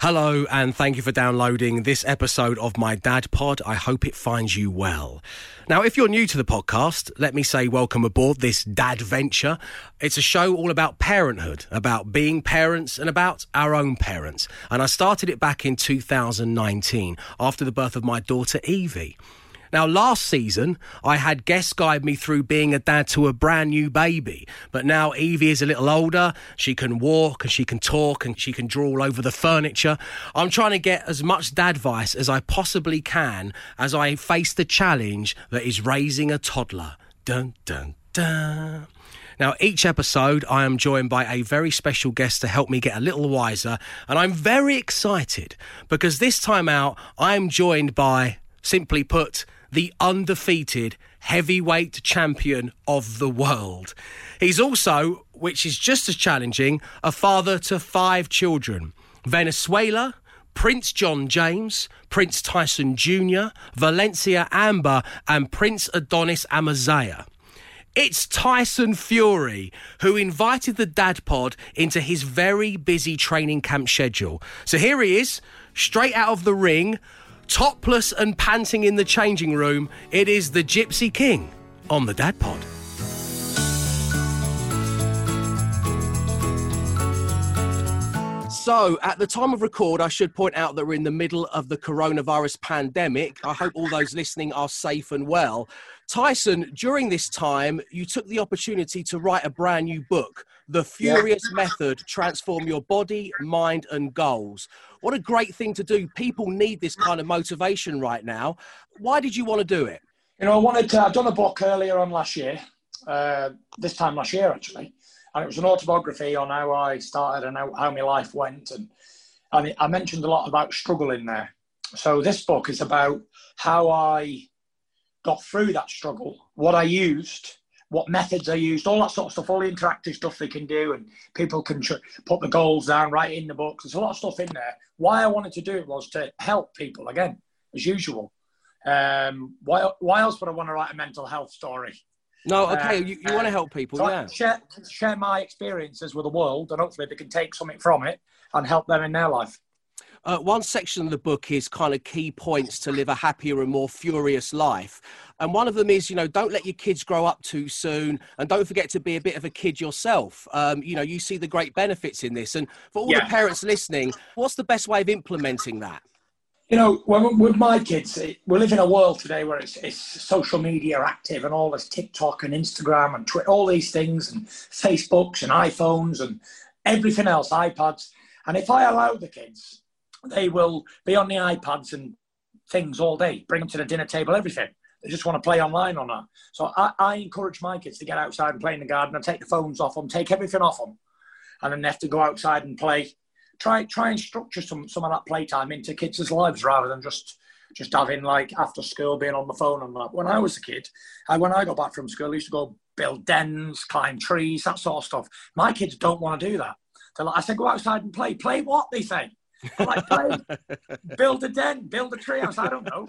Hello, and thank you for downloading this episode of my Dad Pod. I hope it finds you well. Now, if you're new to the podcast, let me say welcome aboard this dad venture. It's a show all about parenthood, about being parents, and about our own parents. And I started it back in 2019 after the birth of my daughter Evie. Now, last season, I had guests guide me through being a dad to a brand new baby. But now Evie is a little older. She can walk and she can talk and she can draw all over the furniture. I'm trying to get as much dad advice as I possibly can as I face the challenge that is raising a toddler. Dun, dun, dun. Now, each episode, I am joined by a very special guest to help me get a little wiser. And I'm very excited because this time out, I'm joined by, simply put, the undefeated heavyweight champion of the world. He's also, which is just as challenging, a father to five children Venezuela, Prince John James, Prince Tyson Jr., Valencia Amber, and Prince Adonis Amaziah. It's Tyson Fury who invited the Dad Pod into his very busy training camp schedule. So here he is, straight out of the ring, topless and panting in the changing room, it is the Gypsy King on the Dad Pod. So, at the time of record, I should point out that we're in the middle of the coronavirus pandemic. I hope all those listening are safe and well. Tyson, during this time, you took the opportunity to write a brand new book, The Furious yeah. Method Transform Your Body, Mind, and Goals. What a great thing to do. People need this kind of motivation right now. Why did you want to do it? You know, I wanted to, I've done a book earlier on last year, uh, this time last year actually, and it was an autobiography on how I started and how, how my life went. And, and I mentioned a lot about struggle in there. So this book is about how I got through that struggle, what I used, what methods I used, all that sort of stuff, all the interactive stuff they can do, and people can tr- put the goals down right in the book. There's a lot of stuff in there. Why I wanted to do it was to help people again, as usual. Um, why, why else would I want to write a mental health story? No, okay, uh, you, you uh, want to help people, so yeah. Share, share my experiences with the world, and hopefully they can take something from it and help them in their life. Uh, one section of the book is kind of key points to live a happier and more furious life. And one of them is, you know, don't let your kids grow up too soon and don't forget to be a bit of a kid yourself. Um, you know, you see the great benefits in this. And for all yeah. the parents listening, what's the best way of implementing that? You know, with my kids, we live in a world today where it's, it's social media active and all this TikTok and Instagram and Twitter, all these things and Facebooks and iPhones and everything else, iPads. And if I allow the kids they will be on the iPads and things all day, bring them to the dinner table, everything. They just want to play online on that. So I, I encourage my kids to get outside and play in the garden and take the phones off them, take everything off them, and then they have to go outside and play. Try try and structure some some of that playtime into kids' lives rather than just just having like after school being on the phone and that. When I was a kid, I, when I got back from school, I used to go build dens, climb trees, that sort of stuff. My kids don't want to do that. They're Like, I said, go outside and play. Play what? They say like, build a den, build a treehouse. I don't know.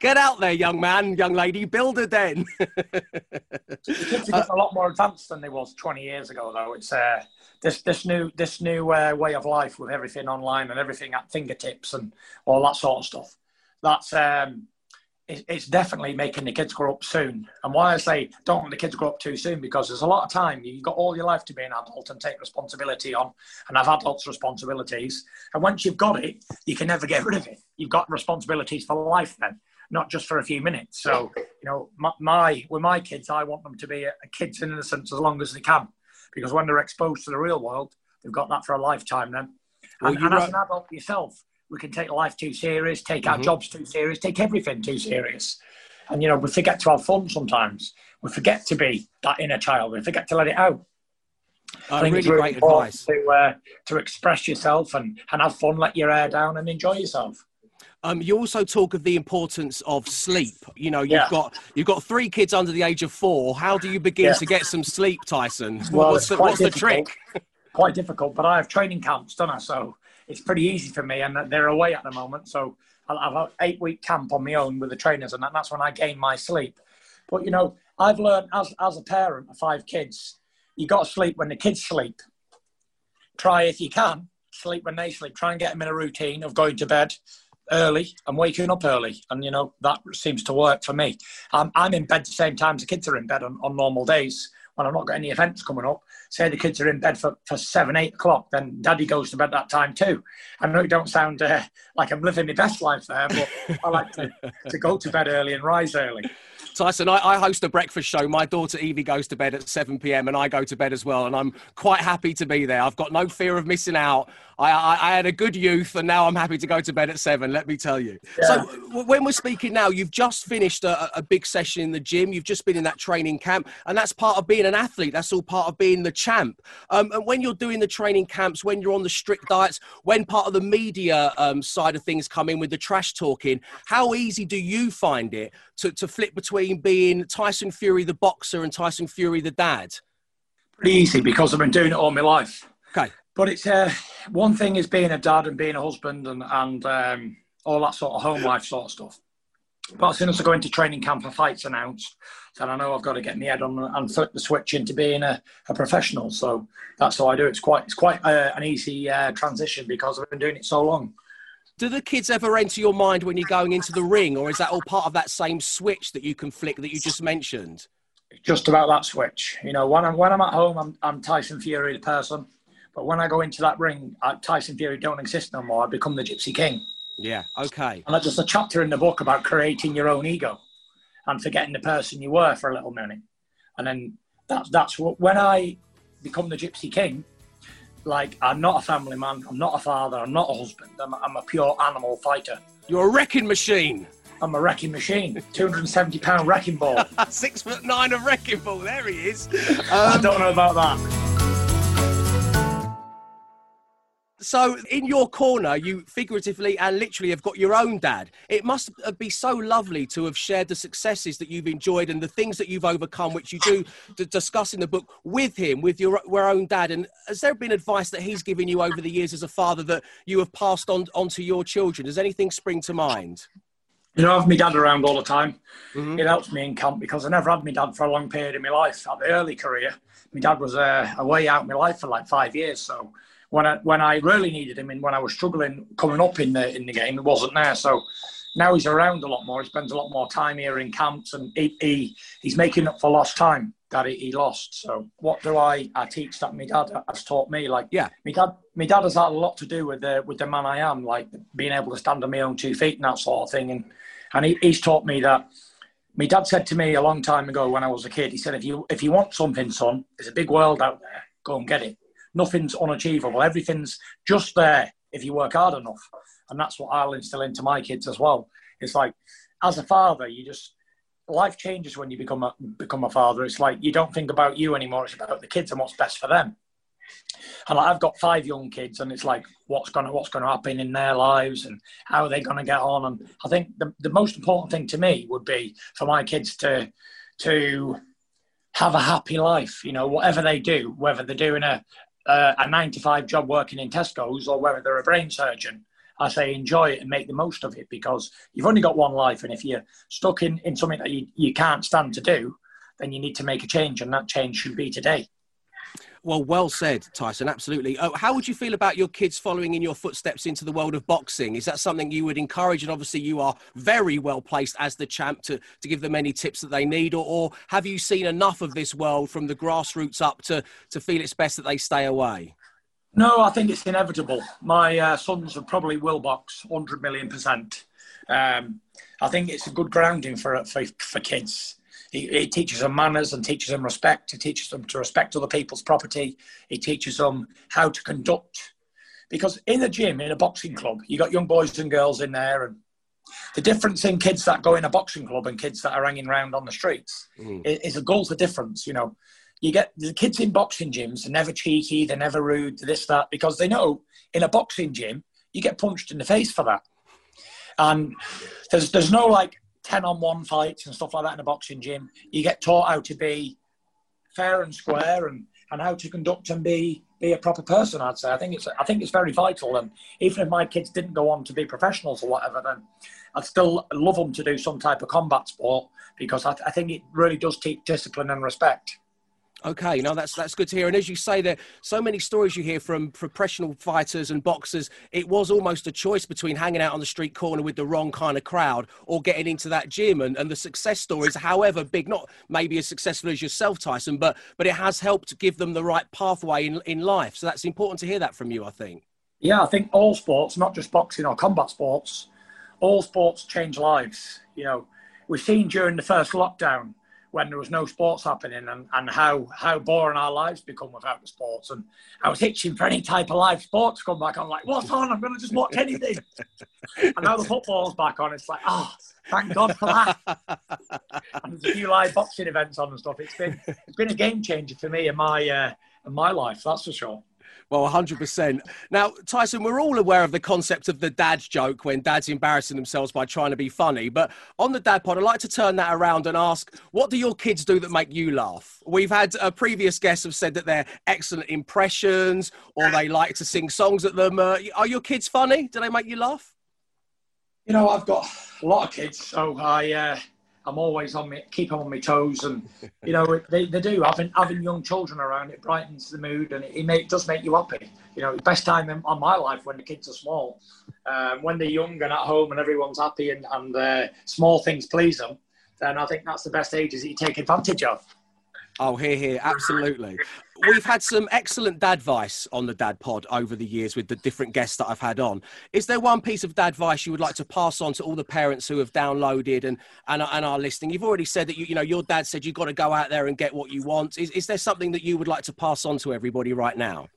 Get out there, young man, young lady. Build a den. the kids are a lot more advanced than they was 20 years ago, though. It's uh, this this new this new uh, way of life with everything online and everything at fingertips and all that sort of stuff. That's um, it's definitely making the kids grow up soon. And why I say don't want the kids grow up too soon because there's a lot of time. You've got all your life to be an adult and take responsibility on and I've adults' responsibilities. And once you've got it, you can never get rid of it. You've got responsibilities for life then, not just for a few minutes. So, you know, my, my with my kids, I want them to be a, a kids in innocence as long as they can because when they're exposed to the real world, they've got that for a lifetime then. Well, and, and as an adult yourself, we can take life too serious, take our mm-hmm. jobs too serious, take everything too serious. And, you know, we forget to have fun sometimes. We forget to be that inner child. We forget to let it out. Uh, I think really it's really great advice. To, uh, to express yourself and, and have fun, let your hair down and enjoy yourself. Um, you also talk of the importance of sleep. You know, you've yeah. got you've got three kids under the age of four. How do you begin yeah. to get some sleep, Tyson? Well, what's, the, what's the, trick? quite difficult, but I have training camps, don't I? So it's pretty easy for me, and they're away at the moment. So I'll have an eight week camp on my own with the trainers, and that's when I gain my sleep. But you know, I've learned as as a parent of five kids, you got to sleep when the kids sleep. Try if you can sleep when they sleep. Try and get them in a routine of going to bed early and waking up early. And, you know, that seems to work for me. I'm, I'm in bed the same time as the kids are in bed on, on normal days I've not got any events coming up. Say the kids are in bed for, for seven, eight o'clock, then daddy goes to bed that time too. I know it don't sound uh, like I'm living my best life there, but I like to, to go to bed early and rise early. Tyson, I, I, host a breakfast show. My daughter Evie goes to bed at 7 p.m. and I go to bed as well. And I'm quite happy to be there. I've got no fear of missing out. I, I, I had a good youth and now I'm happy to go to bed at 7, let me tell you. Yeah. So, when we're speaking now, you've just finished a, a big session in the gym. You've just been in that training camp. And that's part of being an athlete. That's all part of being the champ. Um, and when you're doing the training camps, when you're on the strict diets, when part of the media um, side of things come in with the trash talking, how easy do you find it to, to flip between being Tyson Fury the boxer and Tyson Fury the dad? Pretty easy because I've been doing it all my life. Okay. But it's uh, one thing is being a dad and being a husband and, and um, all that sort of home life sort of stuff. But as soon as I go into training camp and fights announced, then I know I've got to get my head on and flip the switch into being a, a professional. So that's how I do it. It's quite it's quite uh, an easy uh, transition because I've been doing it so long. Do the kids ever enter your mind when you're going into the ring, or is that all part of that same switch that you can flick that you just mentioned? Just about that switch. You know, when I'm when I'm at home, I'm, I'm Tyson Fury the person, but when I go into that ring, I, Tyson Fury don't exist no more. I become the Gypsy King. Yeah. Okay. And that's just a chapter in the book about creating your own ego and forgetting the person you were for a little minute, and then that's that's what when I become the Gypsy King like I'm not a family man. I'm not a father. I'm not a husband. I'm, I'm a pure animal fighter. You're a wrecking machine. I'm a wrecking machine. 270 pound wrecking ball. Six foot nine of wrecking ball. There he is. Um, I don't know about that. So, in your corner, you figuratively and literally have got your own dad. It must be so lovely to have shared the successes that you've enjoyed and the things that you've overcome, which you do discuss in the book with him, with your, your own dad. And has there been advice that he's given you over the years as a father that you have passed on onto your children? Does anything spring to mind? You know, I have my dad around all the time. Mm-hmm. It helps me in camp because I never had my dad for a long period in my life. At the early career, my dad was uh, away out in my life for like five years. So when I when I really needed him and when I was struggling coming up in the in the game, he wasn't there. So now he's around a lot more. He spends a lot more time here in camps, and he, he he's making up for lost time that he, he, lost. So what do I I teach that my dad has taught me? Like yeah, my dad my dad has had a lot to do with the with the man I am, like being able to stand on my own two feet and that sort of thing. And and he, he's taught me that. My dad said to me a long time ago when I was a kid, he said, "If you if you want something, son, there's a big world out there. Go and get it." Nothing's unachievable. Everything's just there if you work hard enough. And that's what I'll instill into my kids as well. It's like, as a father, you just life changes when you become a become a father. It's like you don't think about you anymore. It's about the kids and what's best for them. And like, I've got five young kids, and it's like what's gonna what's gonna happen in their lives and how are they gonna get on. And I think the, the most important thing to me would be for my kids to to have a happy life. You know, whatever they do, whether they're doing a, uh, a nine to five job working in Tesco's or whether they're a brain surgeon. I say enjoy it and make the most of it because you've only got one life. And if you're stuck in, in something that you, you can't stand to do, then you need to make a change. And that change should be today. Well, well said, Tyson. Absolutely. Oh, how would you feel about your kids following in your footsteps into the world of boxing? Is that something you would encourage? And obviously, you are very well placed as the champ to, to give them any tips that they need. Or, or have you seen enough of this world from the grassroots up to, to feel it's best that they stay away? No, I think it's inevitable. My uh, sons are probably will box 100 million percent. Um, I think it's a good grounding for, for, for kids. It, teaches them manners and teaches them respect. It teaches them to respect other people's property. It teaches them how to conduct. Because in a gym, in a boxing club, you got young boys and girls in there, and the difference in kids that go in a boxing club and kids that are hanging around on the streets mm. is a gulf of difference. You know, you get the kids in boxing gyms are never cheeky, they're never rude, this that, because they know in a boxing gym you get punched in the face for that. And there's there's no like 10 on one fights and stuff like that in a boxing gym. You get taught how to be fair and square and, and how to conduct and be be a proper person, I'd say. I think it's I think it's very vital. And even if my kids didn't go on to be professionals or whatever, then I'd still love them to do some type of combat sport because I, I think it really does teach discipline and respect. Okay, no, that's that's good to hear. And as you say, there so many stories you hear from professional fighters and boxers. It was almost a choice between hanging out on the street corner with the wrong kind of crowd or getting into that gym. And, and the success stories, however big, not maybe as successful as yourself, Tyson, but but it has helped give them the right pathway in in life. So that's important to hear that from you, I think. Yeah, I think all sports, not just boxing or combat sports, all sports change lives. You know, we've seen during the first lockdown when there was no sports happening and, and how, how boring our lives become without the sports. And I was itching for any type of live sport to come back. I'm like, what's on? I'm going to just watch anything. and now the football's back on. It's like, oh, thank God for that. and there's a few live boxing events on and stuff. It's been, it's been a game changer for me in my, uh, in my life, that's for sure. Well, 100%. Now, Tyson, we're all aware of the concept of the dad joke when dads embarrassing themselves by trying to be funny. But on the dad pod, I'd like to turn that around and ask, what do your kids do that make you laugh? We've had uh, previous guests have said that they're excellent impressions or they like to sing songs at them. Uh, are your kids funny? Do they make you laugh? You know, I've got a lot of kids, so I. Uh I'm always on me, keep on my toes, and you know they, they do. Having having young children around it brightens the mood, and it, it, make, does make you happy. You know, best time in, on my life when the kids are small, um, when they're young and at home, and everyone's happy, and, and uh, small things please them. Then I think that's the best ages that you take advantage of. Oh, here, here, absolutely. We've had some excellent dad advice on the Dad Pod over the years with the different guests that I've had on. Is there one piece of dad advice you would like to pass on to all the parents who have downloaded and, and, and are listening? You've already said that you, you know your dad said you've got to go out there and get what you want. Is, is there something that you would like to pass on to everybody right now?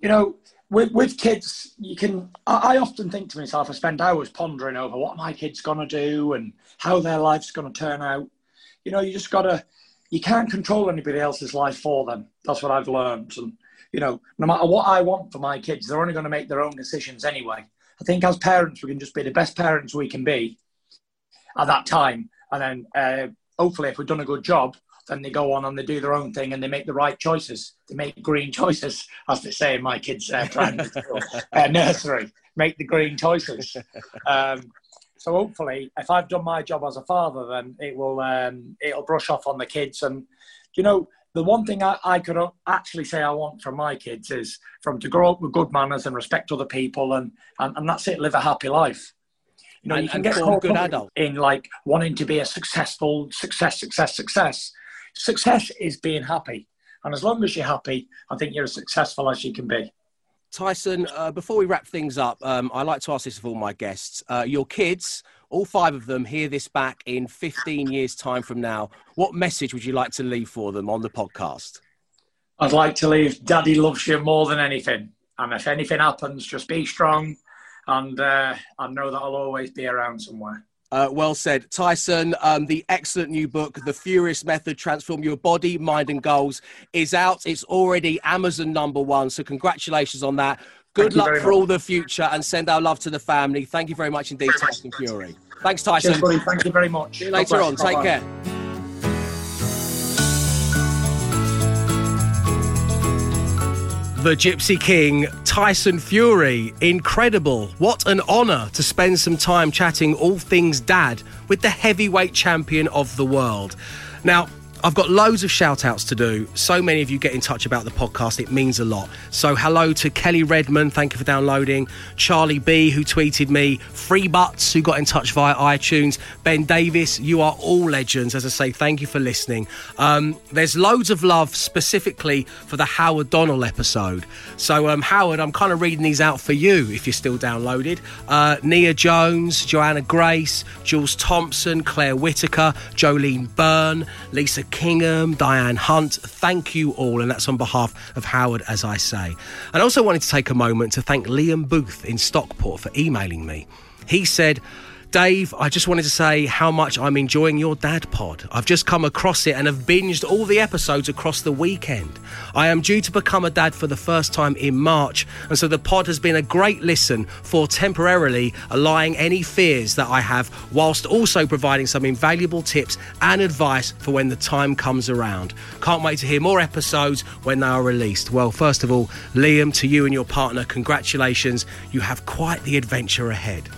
You know, with, with kids, you can. I, I often think to myself, I spend hours pondering over what my kid's going to do and how their life's going to turn out. You know, you just got to you can't control anybody else's life for them. That's what I've learned. And, you know, no matter what I want for my kids, they're only going to make their own decisions anyway. I think as parents, we can just be the best parents we can be at that time. And then uh, hopefully, if we've done a good job, then they go on and they do their own thing and they make the right choices. They make green choices, as they say in my kids' uh, uh, nursery. Make the green choices. Um, so hopefully, if I've done my job as a father, then it will um, it'll brush off on the kids. And you know, the one thing I, I could actually say I want from my kids is from to grow up with good manners and respect other people, and and, and that's it. Live a happy life. You know, and, you can get caught good adult in like wanting to be a successful success, success, success. Success is being happy, and as long as you're happy, I think you're as successful as you can be. Tyson, uh, before we wrap things up, um, I like to ask this of all my guests. Uh, your kids, all five of them, hear this back in 15 years' time from now. What message would you like to leave for them on the podcast? I'd like to leave Daddy loves you more than anything. And if anything happens, just be strong and uh, I know that I'll always be around somewhere. Uh, well said. Tyson, um, the excellent new book, The Furious Method Transform Your Body, Mind and Goals, is out. It's already Amazon number one. So, congratulations on that. Good Thank luck for much. all the future and send our love to the family. Thank you very much indeed, Tyson Fury. Thanks, Tyson. Cheers, Thank you very much. See you later on. Take care. The Gypsy King, Tyson Fury. Incredible. What an honour to spend some time chatting all things dad with the heavyweight champion of the world. Now, I've got loads of shout outs to do. So many of you get in touch about the podcast. It means a lot. So, hello to Kelly Redmond. Thank you for downloading. Charlie B, who tweeted me. Free Butts, who got in touch via iTunes. Ben Davis, you are all legends. As I say, thank you for listening. Um, there's loads of love specifically for the Howard Donald episode. So, um, Howard, I'm kind of reading these out for you if you're still downloaded. Uh, Nia Jones, Joanna Grace, Jules Thompson, Claire Whitaker, Jolene Byrne, Lisa Kingham, Diane Hunt. Thank you all, and that's on behalf of Howard, as I say. I also wanted to take a moment to thank Liam Booth in Stockport for emailing me. He said, Dave, I just wanted to say how much I'm enjoying your dad pod. I've just come across it and have binged all the episodes across the weekend. I am due to become a dad for the first time in March, and so the pod has been a great listen for temporarily allaying any fears that I have, whilst also providing some invaluable tips and advice for when the time comes around. Can't wait to hear more episodes when they are released. Well, first of all, Liam, to you and your partner, congratulations. You have quite the adventure ahead.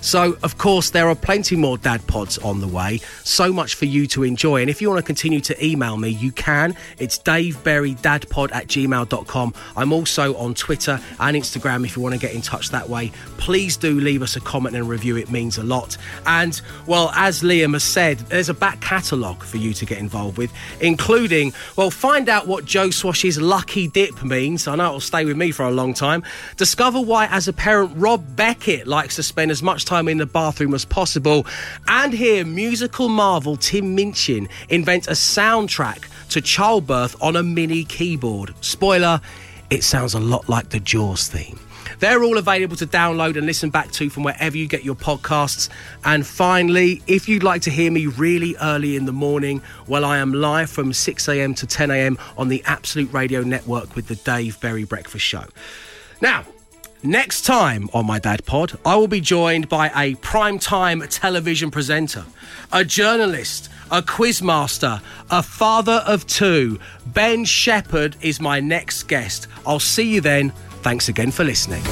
So, of course, there are plenty more dad pods on the way. So much for you to enjoy. And if you want to continue to email me, you can. It's daveberrydadpod at gmail.com. I'm also on Twitter and Instagram if you want to get in touch that way. Please do leave us a comment and review. It means a lot. And, well, as Liam has said, there's a back catalogue for you to get involved with, including, well, find out what Joe Swash's lucky dip means. I know it'll stay with me for a long time. Discover why, as a parent, Rob Beckett likes to spend as much time in the bathroom as possible. And hear musical marvel Tim Minchin invent a soundtrack to childbirth on a mini keyboard. Spoiler, it sounds a lot like the Jaws theme. They're all available to download and listen back to from wherever you get your podcasts. And finally, if you'd like to hear me really early in the morning, well, I am live from 6am to 10am on the Absolute Radio Network with the Dave Berry Breakfast Show. Now, Next time on my Dad Pod, I will be joined by a primetime television presenter, a journalist, a quizmaster, a father of two. Ben Shepherd is my next guest. I'll see you then. Thanks again for listening.